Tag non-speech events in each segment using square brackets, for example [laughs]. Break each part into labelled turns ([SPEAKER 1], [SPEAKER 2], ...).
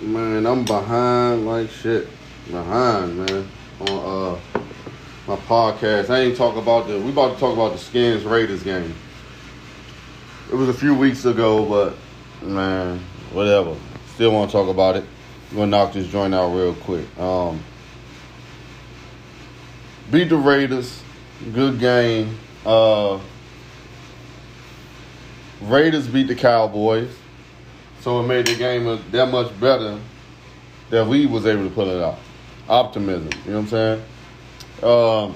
[SPEAKER 1] Man, I'm behind like shit. Behind, man. On uh my podcast. I ain't talk about the we about to talk about the Skins Raiders game. It was a few weeks ago, but man, whatever. Still wanna talk about it. I'm gonna knock this joint out real quick. Um beat the Raiders. Good game. Uh Raiders beat the Cowboys. So it made the game that much better that we was able to pull it out. Optimism, you know what I'm saying? Um,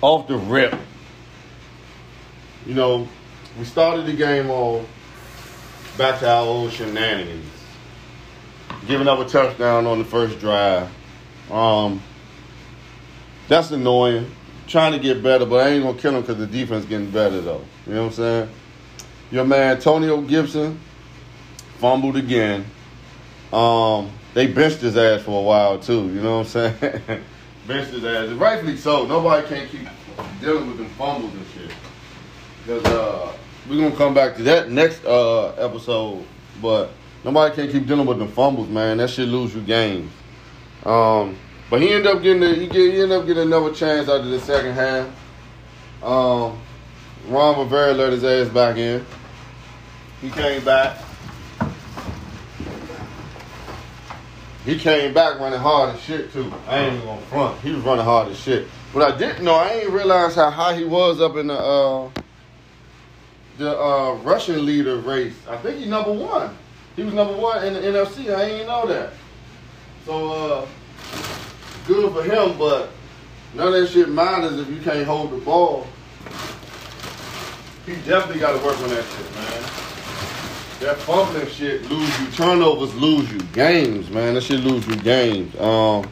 [SPEAKER 1] off the rip, you know, we started the game off back to our old shenanigans. Giving up a touchdown on the first drive. Um, that's annoying. Trying to get better, but I ain't gonna kill him because the defense getting better though. You know what I'm saying? Your man Antonio Gibson fumbled again. Um, they benched his ass for a while too. You know what I'm saying? [laughs] benched his ass, rightfully so. Nobody can't keep dealing with them fumbles and shit. Cause uh, we're gonna come back to that next uh, episode, but nobody can't keep dealing with them fumbles, man. That shit lose you games. Um, but he ended up getting he, get, he ended up getting another chance after the second half. Um, Ron Rivera let his ass back in. He came back. He came back running hard as shit too. I ain't even gonna front. He was running hard as shit. But I didn't know. I ain't realize how high he was up in the uh, the uh, rushing leader race. I think he number one. He was number one in the NFC. I ain't know that. So uh, good for him. But none of that shit matters if you can't hold the ball. He definitely got to work on that shit, man. That fumbling shit lose you. Turnovers lose you games, man. That shit lose you games. Um,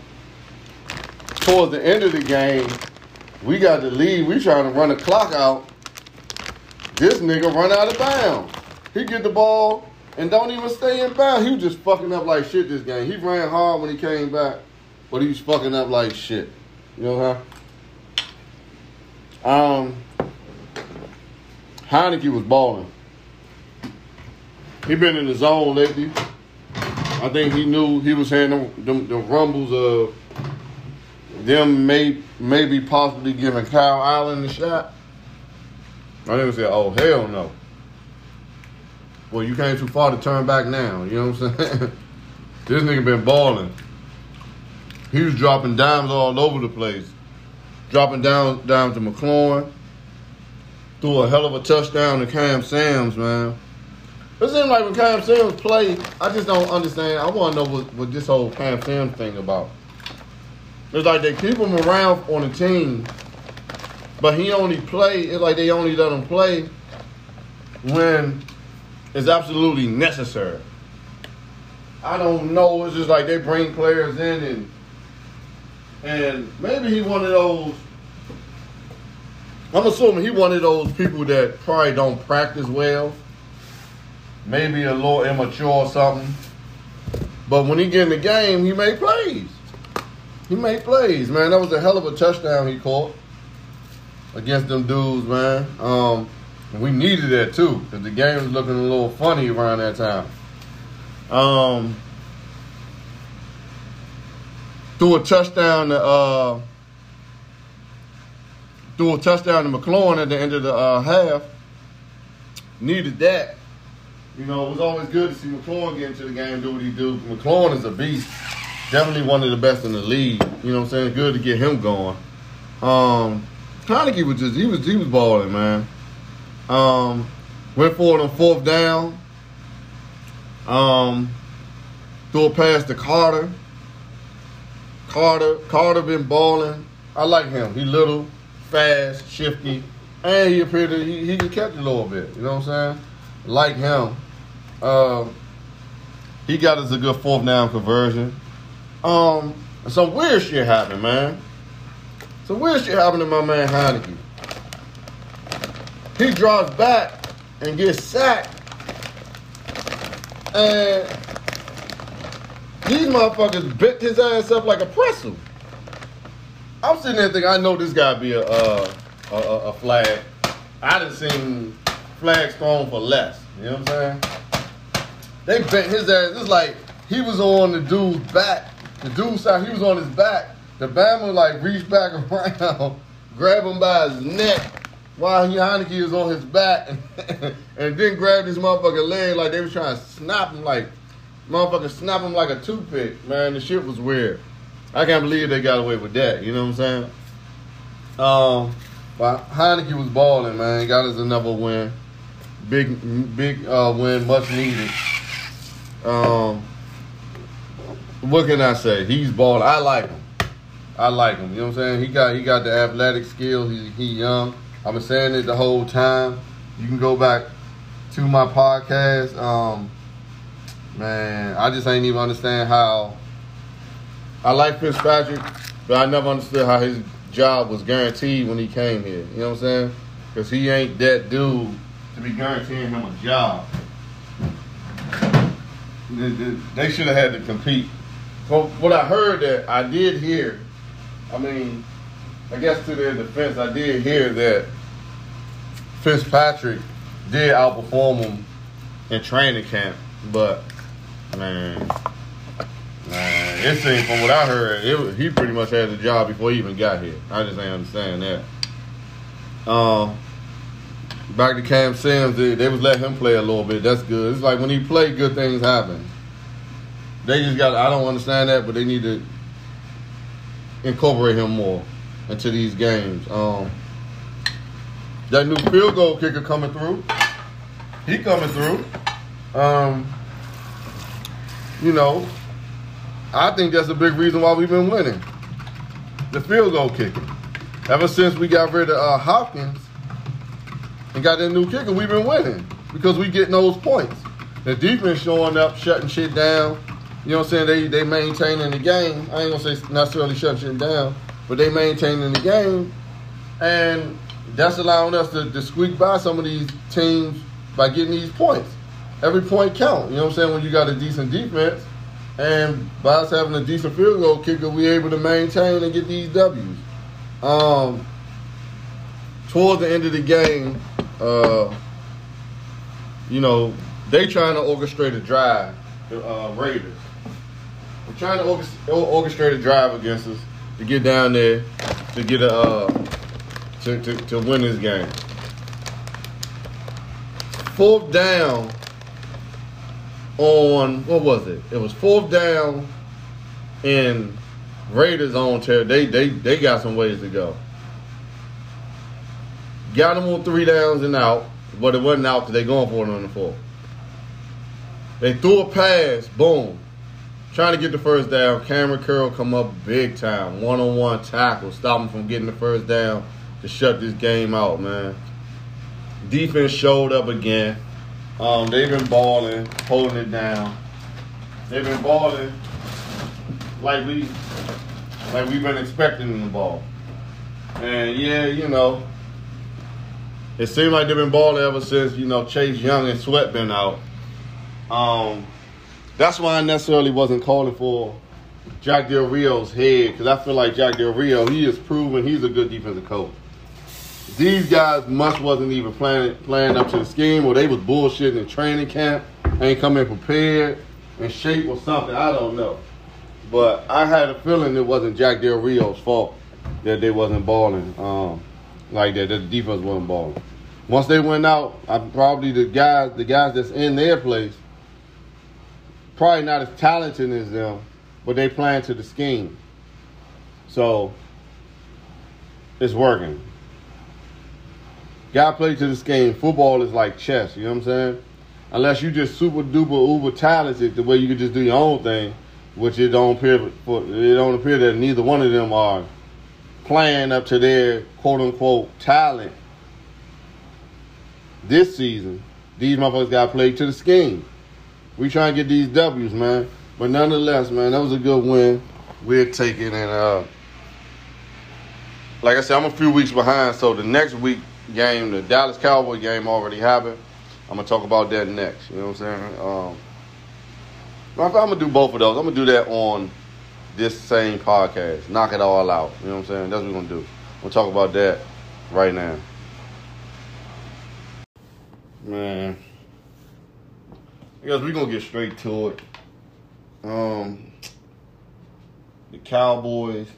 [SPEAKER 1] towards the end of the game, we got the lead. We trying to run the clock out. This nigga run out of bounds. He get the ball and don't even stay in bounds. He was just fucking up like shit this game. He ran hard when he came back, but he was fucking up like shit. You know huh? Um, Heinicke was balling. He been in the zone lately. I think he knew he was hearing the, the, the rumbles of them may maybe possibly giving Kyle Allen a shot. I didn't say, oh hell no. Well, you came too far to turn back now. You know what I'm saying? [laughs] this nigga been balling. He was dropping dimes all over the place. Dropping down down to McLaurin. Threw a hell of a touchdown to Cam Sims, man. It seems like when Cam Sims play, I just don't understand. I want to know what, what this whole Cam Sims thing about. It's like they keep him around on the team, but he only play. It's like they only let him play when it's absolutely necessary. I don't know. It's just like they bring players in and and maybe he one of those. I'm assuming he one of those people that probably don't practice well maybe a little immature or something. But when he get in the game, he made plays. He made plays, man. That was a hell of a touchdown he caught against them dudes, man. Um, we needed that too, because the game was looking a little funny around that time. Um, threw a touchdown to uh, threw a touchdown to McLaurin at the end of the uh, half. Needed that. You know, it was always good to see McLaurin get into the game, do what he do. McLaurin is a beast. Definitely one of the best in the league. You know what I'm saying? Good to get him going. Um, Heinicke was just he was he was balling, man. Um, went for it on fourth down. Um, threw a pass to Carter. Carter, Carter been balling. I like him. He little, fast, shifty, and he appeared to he, he can catch a little bit. You know what I'm saying? Like him. Um, he got us a good fourth down conversion. Um, some weird shit happened, man. Some weird shit happened to my man Heinicke. He drops back and gets sacked. And these motherfuckers bit his ass up like a pretzel. I'm sitting there thinking, I know this guy be a, uh, a, a flag. I done seen flags thrown for less. You know what I'm saying? They bent his ass. It's like he was on the dude's back. The dude side, he was on his back. The Bama like reached back [laughs] around, grabbed him by his neck while he Heinicke was on his back [laughs] and, then grabbed his motherfucking leg like they was trying to snap him like motherfucker snap him like a toothpick. Man, the shit was weird. I can't believe they got away with that. You know what I'm saying? Um, but Heinicke was balling, man. Got us another win. Big, big uh, win, much needed. Um, what can I say? He's balling. I like him. I like him. You know what I'm saying? He got he got the athletic skill. He he young. I've been saying it the whole time. You can go back to my podcast. Um, man, I just ain't even understand how. I like Fitzpatrick, but I never understood how his job was guaranteed when he came here. You know what I'm saying? Because he ain't that dude to be guaranteeing him a job. They should have had to compete. From what I heard that I did hear, I mean, I guess to their defense, I did hear that Fitzpatrick did outperform him in training camp, but man, man, it seemed from what I heard, it, he pretty much had the job before he even got here. I just ain't understand that. Um, back to Cam Sims, they, they was letting him play a little bit. That's good. It's like when he played, good things happen. They just got. I don't understand that, but they need to incorporate him more into these games. Um, that new field goal kicker coming through. He coming through. Um, you know, I think that's a big reason why we've been winning. The field goal kicker. Ever since we got rid of uh, Hopkins and got that new kicker, we've been winning because we getting those points. The defense showing up, shutting shit down. You know what I'm saying? They they maintaining the game. I ain't gonna say necessarily shutting shit down, but they maintaining the game. And that's allowing us to, to squeak by some of these teams by getting these points. Every point count. You know what I'm saying? When you got a decent defense, and by us having a decent field goal kicker, we able to maintain and get these W's. Um, towards the end of the game, uh, you know, they trying to orchestrate a drive, the uh, Raiders. They're trying to orchestrate a drive against us to get down there to get a uh, to, to, to win this game. Fourth down on what was it? It was fourth down in Raiders on tear. They they they got some ways to go. Got them on three downs and out, but it wasn't out because they going for it on the fourth. They threw a pass, boom. Trying to get the first down. Kamren Curl come up big time. One on one tackle. Stop him from getting the first down to shut this game out, man. Defense showed up again. Um, they've been balling, holding it down. They've been balling like we like we've been expecting them to ball. And yeah, you know, it seemed like they've been balling ever since, you know, Chase Young and Sweat been out. Um, that's why I necessarily wasn't calling for Jack Del Rio's head, because I feel like Jack Del Rio, he is proven he's a good defensive coach these guys must wasn't even planning playing up to the scheme or they was bullshitting in training camp, ain't coming prepared in shape or something. I don't know. But I had a feeling it wasn't Jack Del Rio's fault that they wasn't balling um, like that, the defense wasn't balling. Once they went out, I probably the guys the guys that's in their place probably not as talented as them, but they playing to the scheme. So it's working. Got play to this game. Football is like chess. You know what I'm saying? Unless you just super duper uber talented, the way you can just do your own thing, which it don't appear it don't appear that neither one of them are playing up to their quote unquote talent this season. These motherfuckers got played to the scheme. We trying to get these W's, man. But nonetheless, man, that was a good win. We'll take it and uh like I said, I'm a few weeks behind, so the next week game, the Dallas Cowboy game already happened. I'm gonna talk about that next. You know what I'm saying? Um, I'm gonna do both of those. I'm gonna do that on this same podcast. Knock it all out. You know what I'm saying? That's what we're gonna do. We'll talk about that right now. Man. I guess we're gonna get straight to it. Um, the Cowboys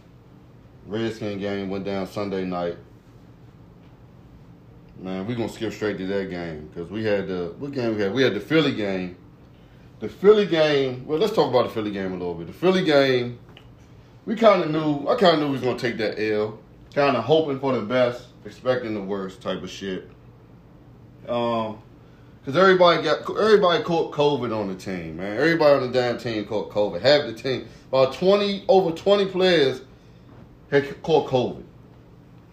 [SPEAKER 1] Redskin game went down Sunday night. Man, we're gonna skip straight to that game because we had the what game we had? We had the Philly game. The Philly game. Well, let's talk about the Philly game a little bit. The Philly game. We kind of knew. I kind of knew we was gonna take that L. Kind of hoping for the best, expecting the worst type of shit. Um, cause everybody got everybody caught COVID on the team, man. Everybody on the damn team caught COVID. Half the team, about twenty over twenty players had caught COVID.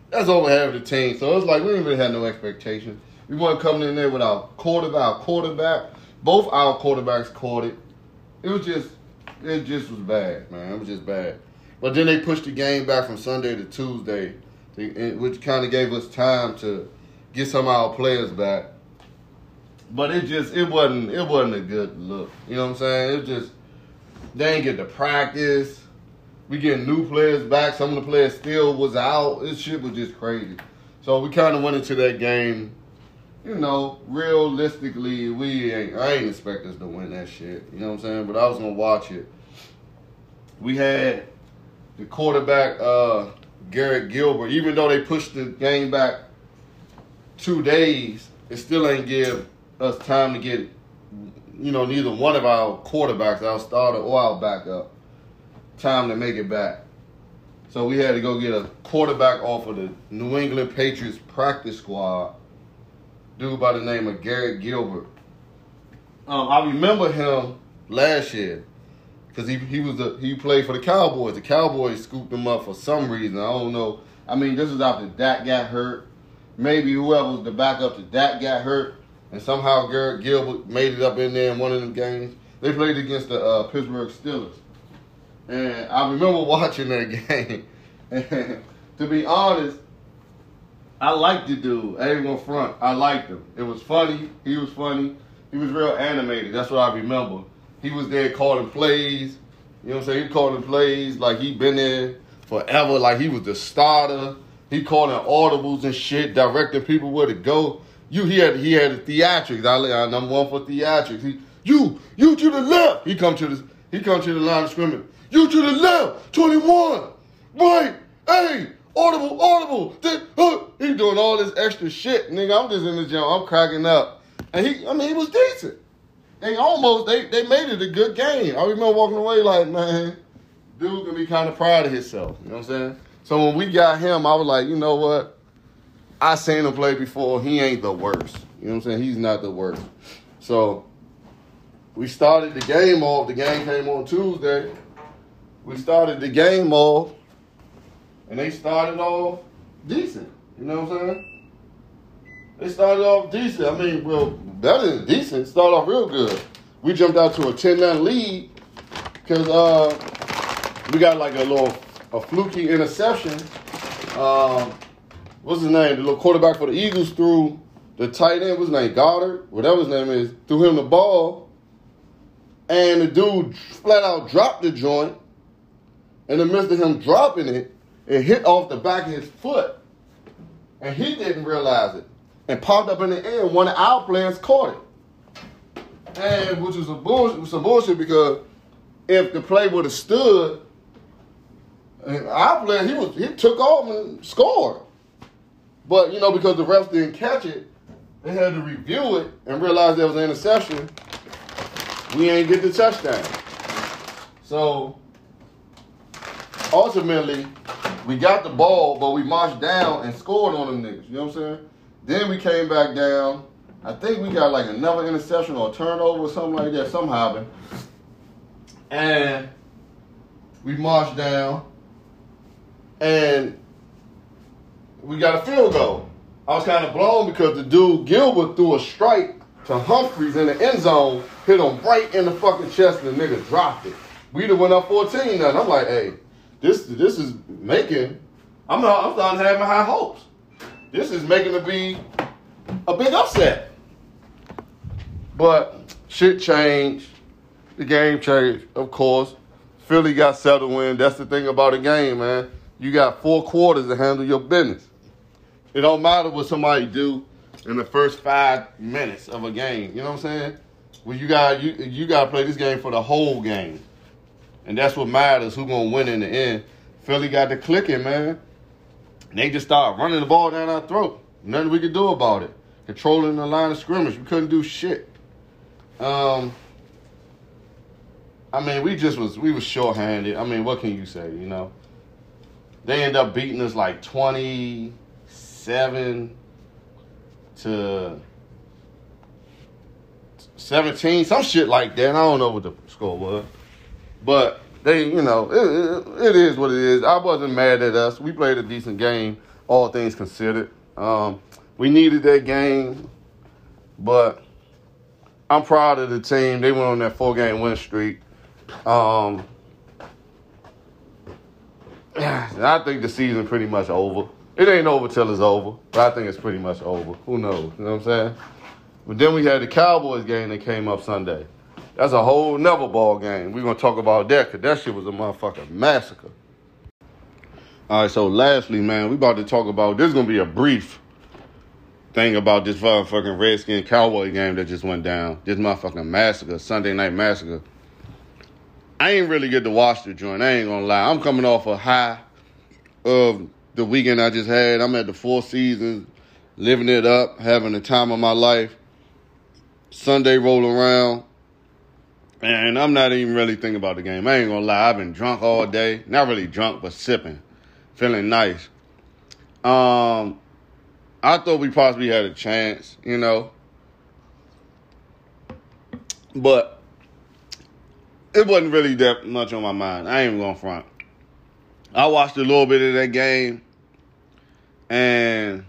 [SPEAKER 1] That's over half the team. So it's like we didn't really have no expectations. We weren't coming in there with our quarterback. Our quarterback, both our quarterbacks caught it. It was just, it just was bad, man. It was just bad. But then they pushed the game back from Sunday to Tuesday, which kind of gave us time to get some of our players back. But it just, it wasn't, it wasn't a good look. You know what I'm saying? It just, they ain't get to practice. We getting new players back. Some of the players still was out. This shit was just crazy. So we kind of went into that game. You know, realistically, we ain't. I ain't expect us to win that shit. You know what I'm saying? But I was gonna watch it. We had the quarterback uh, Garrett Gilbert. Even though they pushed the game back two days, it still ain't give us time to get. You know, neither one of our quarterbacks, our starter or our backup, time to make it back. So we had to go get a quarterback off of the New England Patriots practice squad, dude by the name of Garrett Gilbert. Um, I remember him last year because he he was the, he played for the Cowboys. The Cowboys scooped him up for some reason. I don't know. I mean, this is after Dak got hurt. Maybe whoever was the backup to Dak got hurt, and somehow Garrett Gilbert made it up in there in one of them games. They played against the uh, Pittsburgh Steelers. And I remember [laughs] watching that game. And to be honest, I liked the dude. I ain't gonna front. I liked him. It was funny. He was funny. He was real animated. That's what I remember. He was there calling plays. You know what I'm saying? He calling plays like he been there forever. Like he was the starter. He calling audibles and shit, directing people where to go. You he had he had the theatrics. I, I number one for theatrics. He you you to the left. He come to the he come to the line of scrimmage. You to the left, 21. Right, hey, audible, audible. uh, he doing all this extra shit, nigga. I'm just in the gym. I'm cracking up. And he, I mean, he was decent. They almost, they, they made it a good game. I remember walking away like, man, dude can be kind of proud of himself. You know what I'm saying? So when we got him, I was like, you know what? I seen him play before. He ain't the worst. You know what I'm saying? He's not the worst. So we started the game off. The game came on Tuesday we started the game off, and they started off decent. You know what I'm saying? They started off decent. I mean, well, better than decent. Started off real good. We jumped out to a 10-9 lead because uh, we got like a little a fluky interception. Um, what's his name? The little quarterback for the Eagles threw the tight end. What's his name? Goedert, whatever his name is, threw him the ball, and the dude flat out dropped the joint in the midst of him dropping it, it hit off the back of his foot. And he didn't realize it. And popped up in the air. One of our players caught it. And which was a bullshit, some bullshit because if the play would have stood, our player he was he took off and scored. But you know, because the refs didn't catch it, they had to review it and realize there was an interception. We ain't get the touchdown. So ultimately, we got the ball, but we marched down and scored on them niggas. You know what I'm saying? Then we came back down. I think we got like another interception or turnover or something like that. Something happened. And we marched down. And we got a field goal. I was kind of blown because the dude Gilbert threw a strike to Humphries in the end zone, hit him right in the fucking chest, and the nigga dropped it. We'd have went up 14 now. I'm like, hey, this this is making. I'm not, I'm starting having high hopes. This is making it be a big upset. But shit changed. The game changed, of course. Philly got settled in. That's the thing about a game, man. You got four quarters to handle your business. It don't matter what somebody do in the first five minutes of a game. You know what I'm saying? Well, you got you you got to play this game for the whole game. And that's what matters. Who gonna win in the end? Philly got the clicking, man. And they just started running the ball down our throat. Nothing we could do about it. Controlling the line of scrimmage, we couldn't do shit. Um, I mean, we just was we was shorthanded. I mean, what can you say? You know, they end up beating us like twenty seven to seventeen, some shit like that. I don't know what the score was, but they, you know, it, it, it is what it is. I wasn't mad at us. We played a decent game, all things considered. Um, we needed that game, but I'm proud of the team. They went on that four game win streak. Um, [sighs] I think the season pretty much over. It ain't over till it's over, but I think it's pretty much over. Who knows? You know what I'm saying? But then we had the Cowboys game that came up Sunday. That's a whole never ball game. We're gonna talk about that because that shit was a motherfucking massacre. All right, so lastly, man, we about to talk about this. Is gonna be a brief thing about this motherfucking Redskin Cowboy game that just went down. This motherfucking massacre, Sunday night massacre. I ain't really get to watch the joint. I ain't gonna lie. I'm coming off a high of the weekend I just had. I'm at the Four Seasons, living it up, having the time of my life. Sunday roll around, and I'm not even really thinking about the game. I ain't gonna lie. I've been drunk all day. Not really drunk, but sipping, feeling nice. Um, I thought we possibly had a chance, you know, but it wasn't really that much on my mind. I ain't even going front. I watched a little bit of that game, and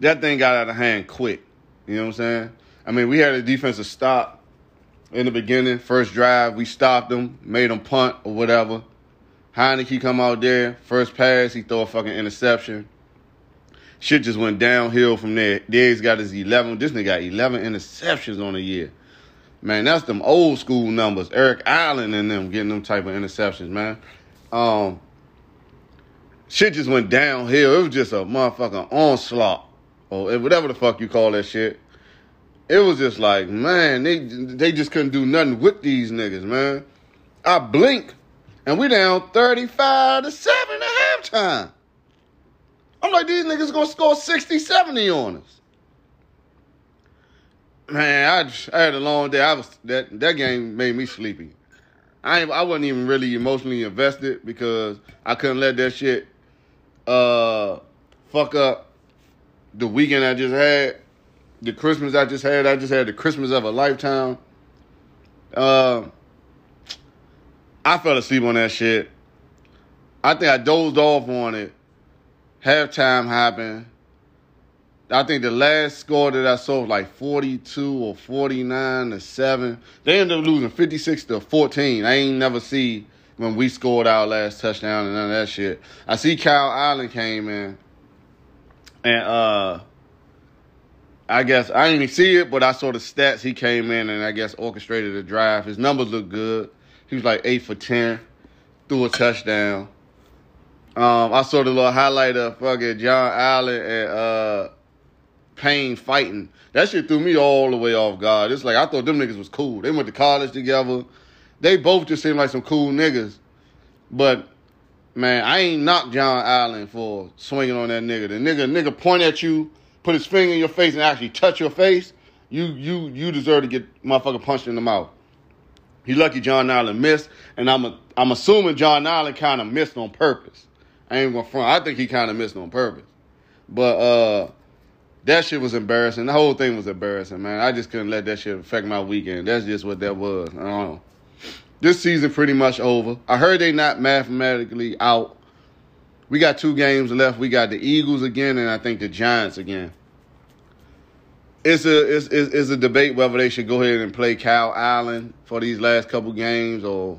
[SPEAKER 1] that thing got out of hand quick. You know what I'm saying? I mean, we had a defensive stop in the beginning, first drive. We stopped them, made them punt or whatever. Heinicke come out there, first pass, he throw a fucking interception. Shit just went downhill from there. Diggs got his 11. This nigga got 11 interceptions on the year. Man, that's them old school numbers. Eric Allen and them getting them type of interceptions, man. Um, shit just went downhill. It was just a motherfucking onslaught, or whatever the fuck you call that shit. It was just like, man, they they just couldn't do nothing with these niggas, man. I blink, and we down thirty five to seven at halftime. I'm like, these niggas gonna score 60, 70 on us. Man, I, just, I had a long day. I was that that game made me sleepy. I I wasn't even really emotionally invested because I couldn't let that shit uh fuck up the weekend I just had, the Christmas I just had. I just had the Christmas of a lifetime. Uh, I fell asleep on that shit. I think I dozed off on it halftime happened. I think the last score that I saw was like 42 or 49 to 7. They ended up losing 56 to 14. I ain't never see when we scored our last touchdown and none of that shit. I see Kyle Allen came in. And uh I guess I didn't even see it, but I saw the stats. He came in and I guess orchestrated the drive. His numbers look good. He was like eight for ten, threw a touchdown. Um, I saw the little highlight of fucking Jon Allen and uh, Payne fighting. That shit threw me all the way off guard. It's like I thought them niggas was cool. They went to college together. They both just seemed like some cool niggas. But man, I ain't knocked Jon Allen for swinging on that nigga. The nigga, nigga point at you, put his finger in your face, and actually touch your face. You, you, you deserve to get motherfucker punched in the mouth. You lucky Jon Allen missed, and I'm, a, I'm assuming Jon Allen kind of missed on purpose. I ain't gonna front. I think he kind of missed on purpose. But uh, that shit was embarrassing. The whole thing was embarrassing, man. I just couldn't let that shit affect my weekend. That's just what that was. I don't know. This season pretty much over. I heard they not mathematically out. We got two games left. We got the Eagles again, and I think the Giants again. It's a it's, it's, it's a debate whether they should go ahead and play Kyle Allen for these last couple games or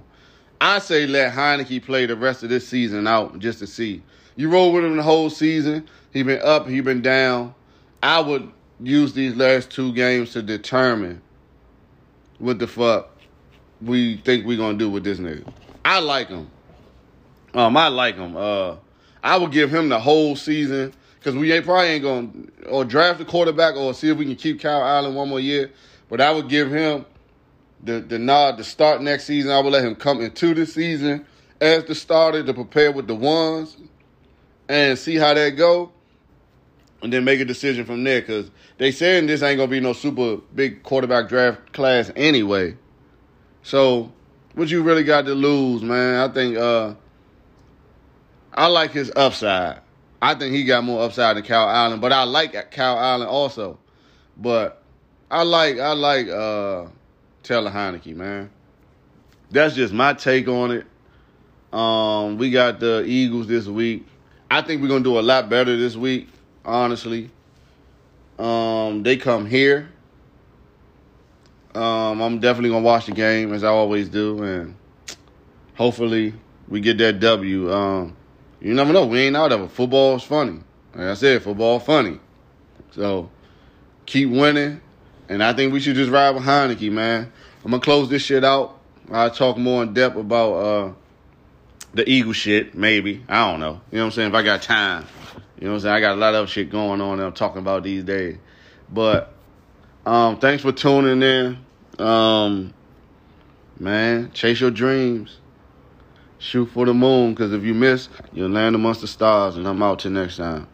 [SPEAKER 1] I say let Heinicke play the rest of this season out just to see. You roll with him the whole season. He been up, he been down. I would use these last two games to determine what the fuck we think we're gonna do with this nigga. I like him. Um, I like him. Uh, I would give him the whole season because we ain't probably ain't gonna or draft a quarterback or see if we can keep Kyle Allen one more year. But I would give him the the nod to start next season. I would let him come into the season as the starter to prepare with the ones and see how that go, and then make a decision from there. Because they saying this ain't gonna be no super big quarterback draft class anyway. So what you really got to lose, man? I think uh, I like his upside. I think he got more upside than Kyle Allen, but I like Kyle Allen also. But I like I like uh Taylor Heinicke, man. That's just my take on it. Um, we got the Eagles this week. I think we're gonna do a lot better this week, honestly. Um, they come here. Um, I'm definitely gonna watch the game as I always do, and hopefully we get that W. Um, you never know. We ain't out of it. Football's funny. Like I said, football funny. So keep winning. And I think we should just ride with Heinicke, man. I'm gonna close this shit out. I'll talk more in depth about uh, the Eagle shit, maybe. I don't know. You know what I'm saying? If I got time. You know what I'm saying? I got a lot of shit going on that I'm talking about these days. But um, thanks for tuning in. Um, man, chase your dreams. Shoot for the moon, because if you miss, you'll land amongst the stars. And I'm out till next time.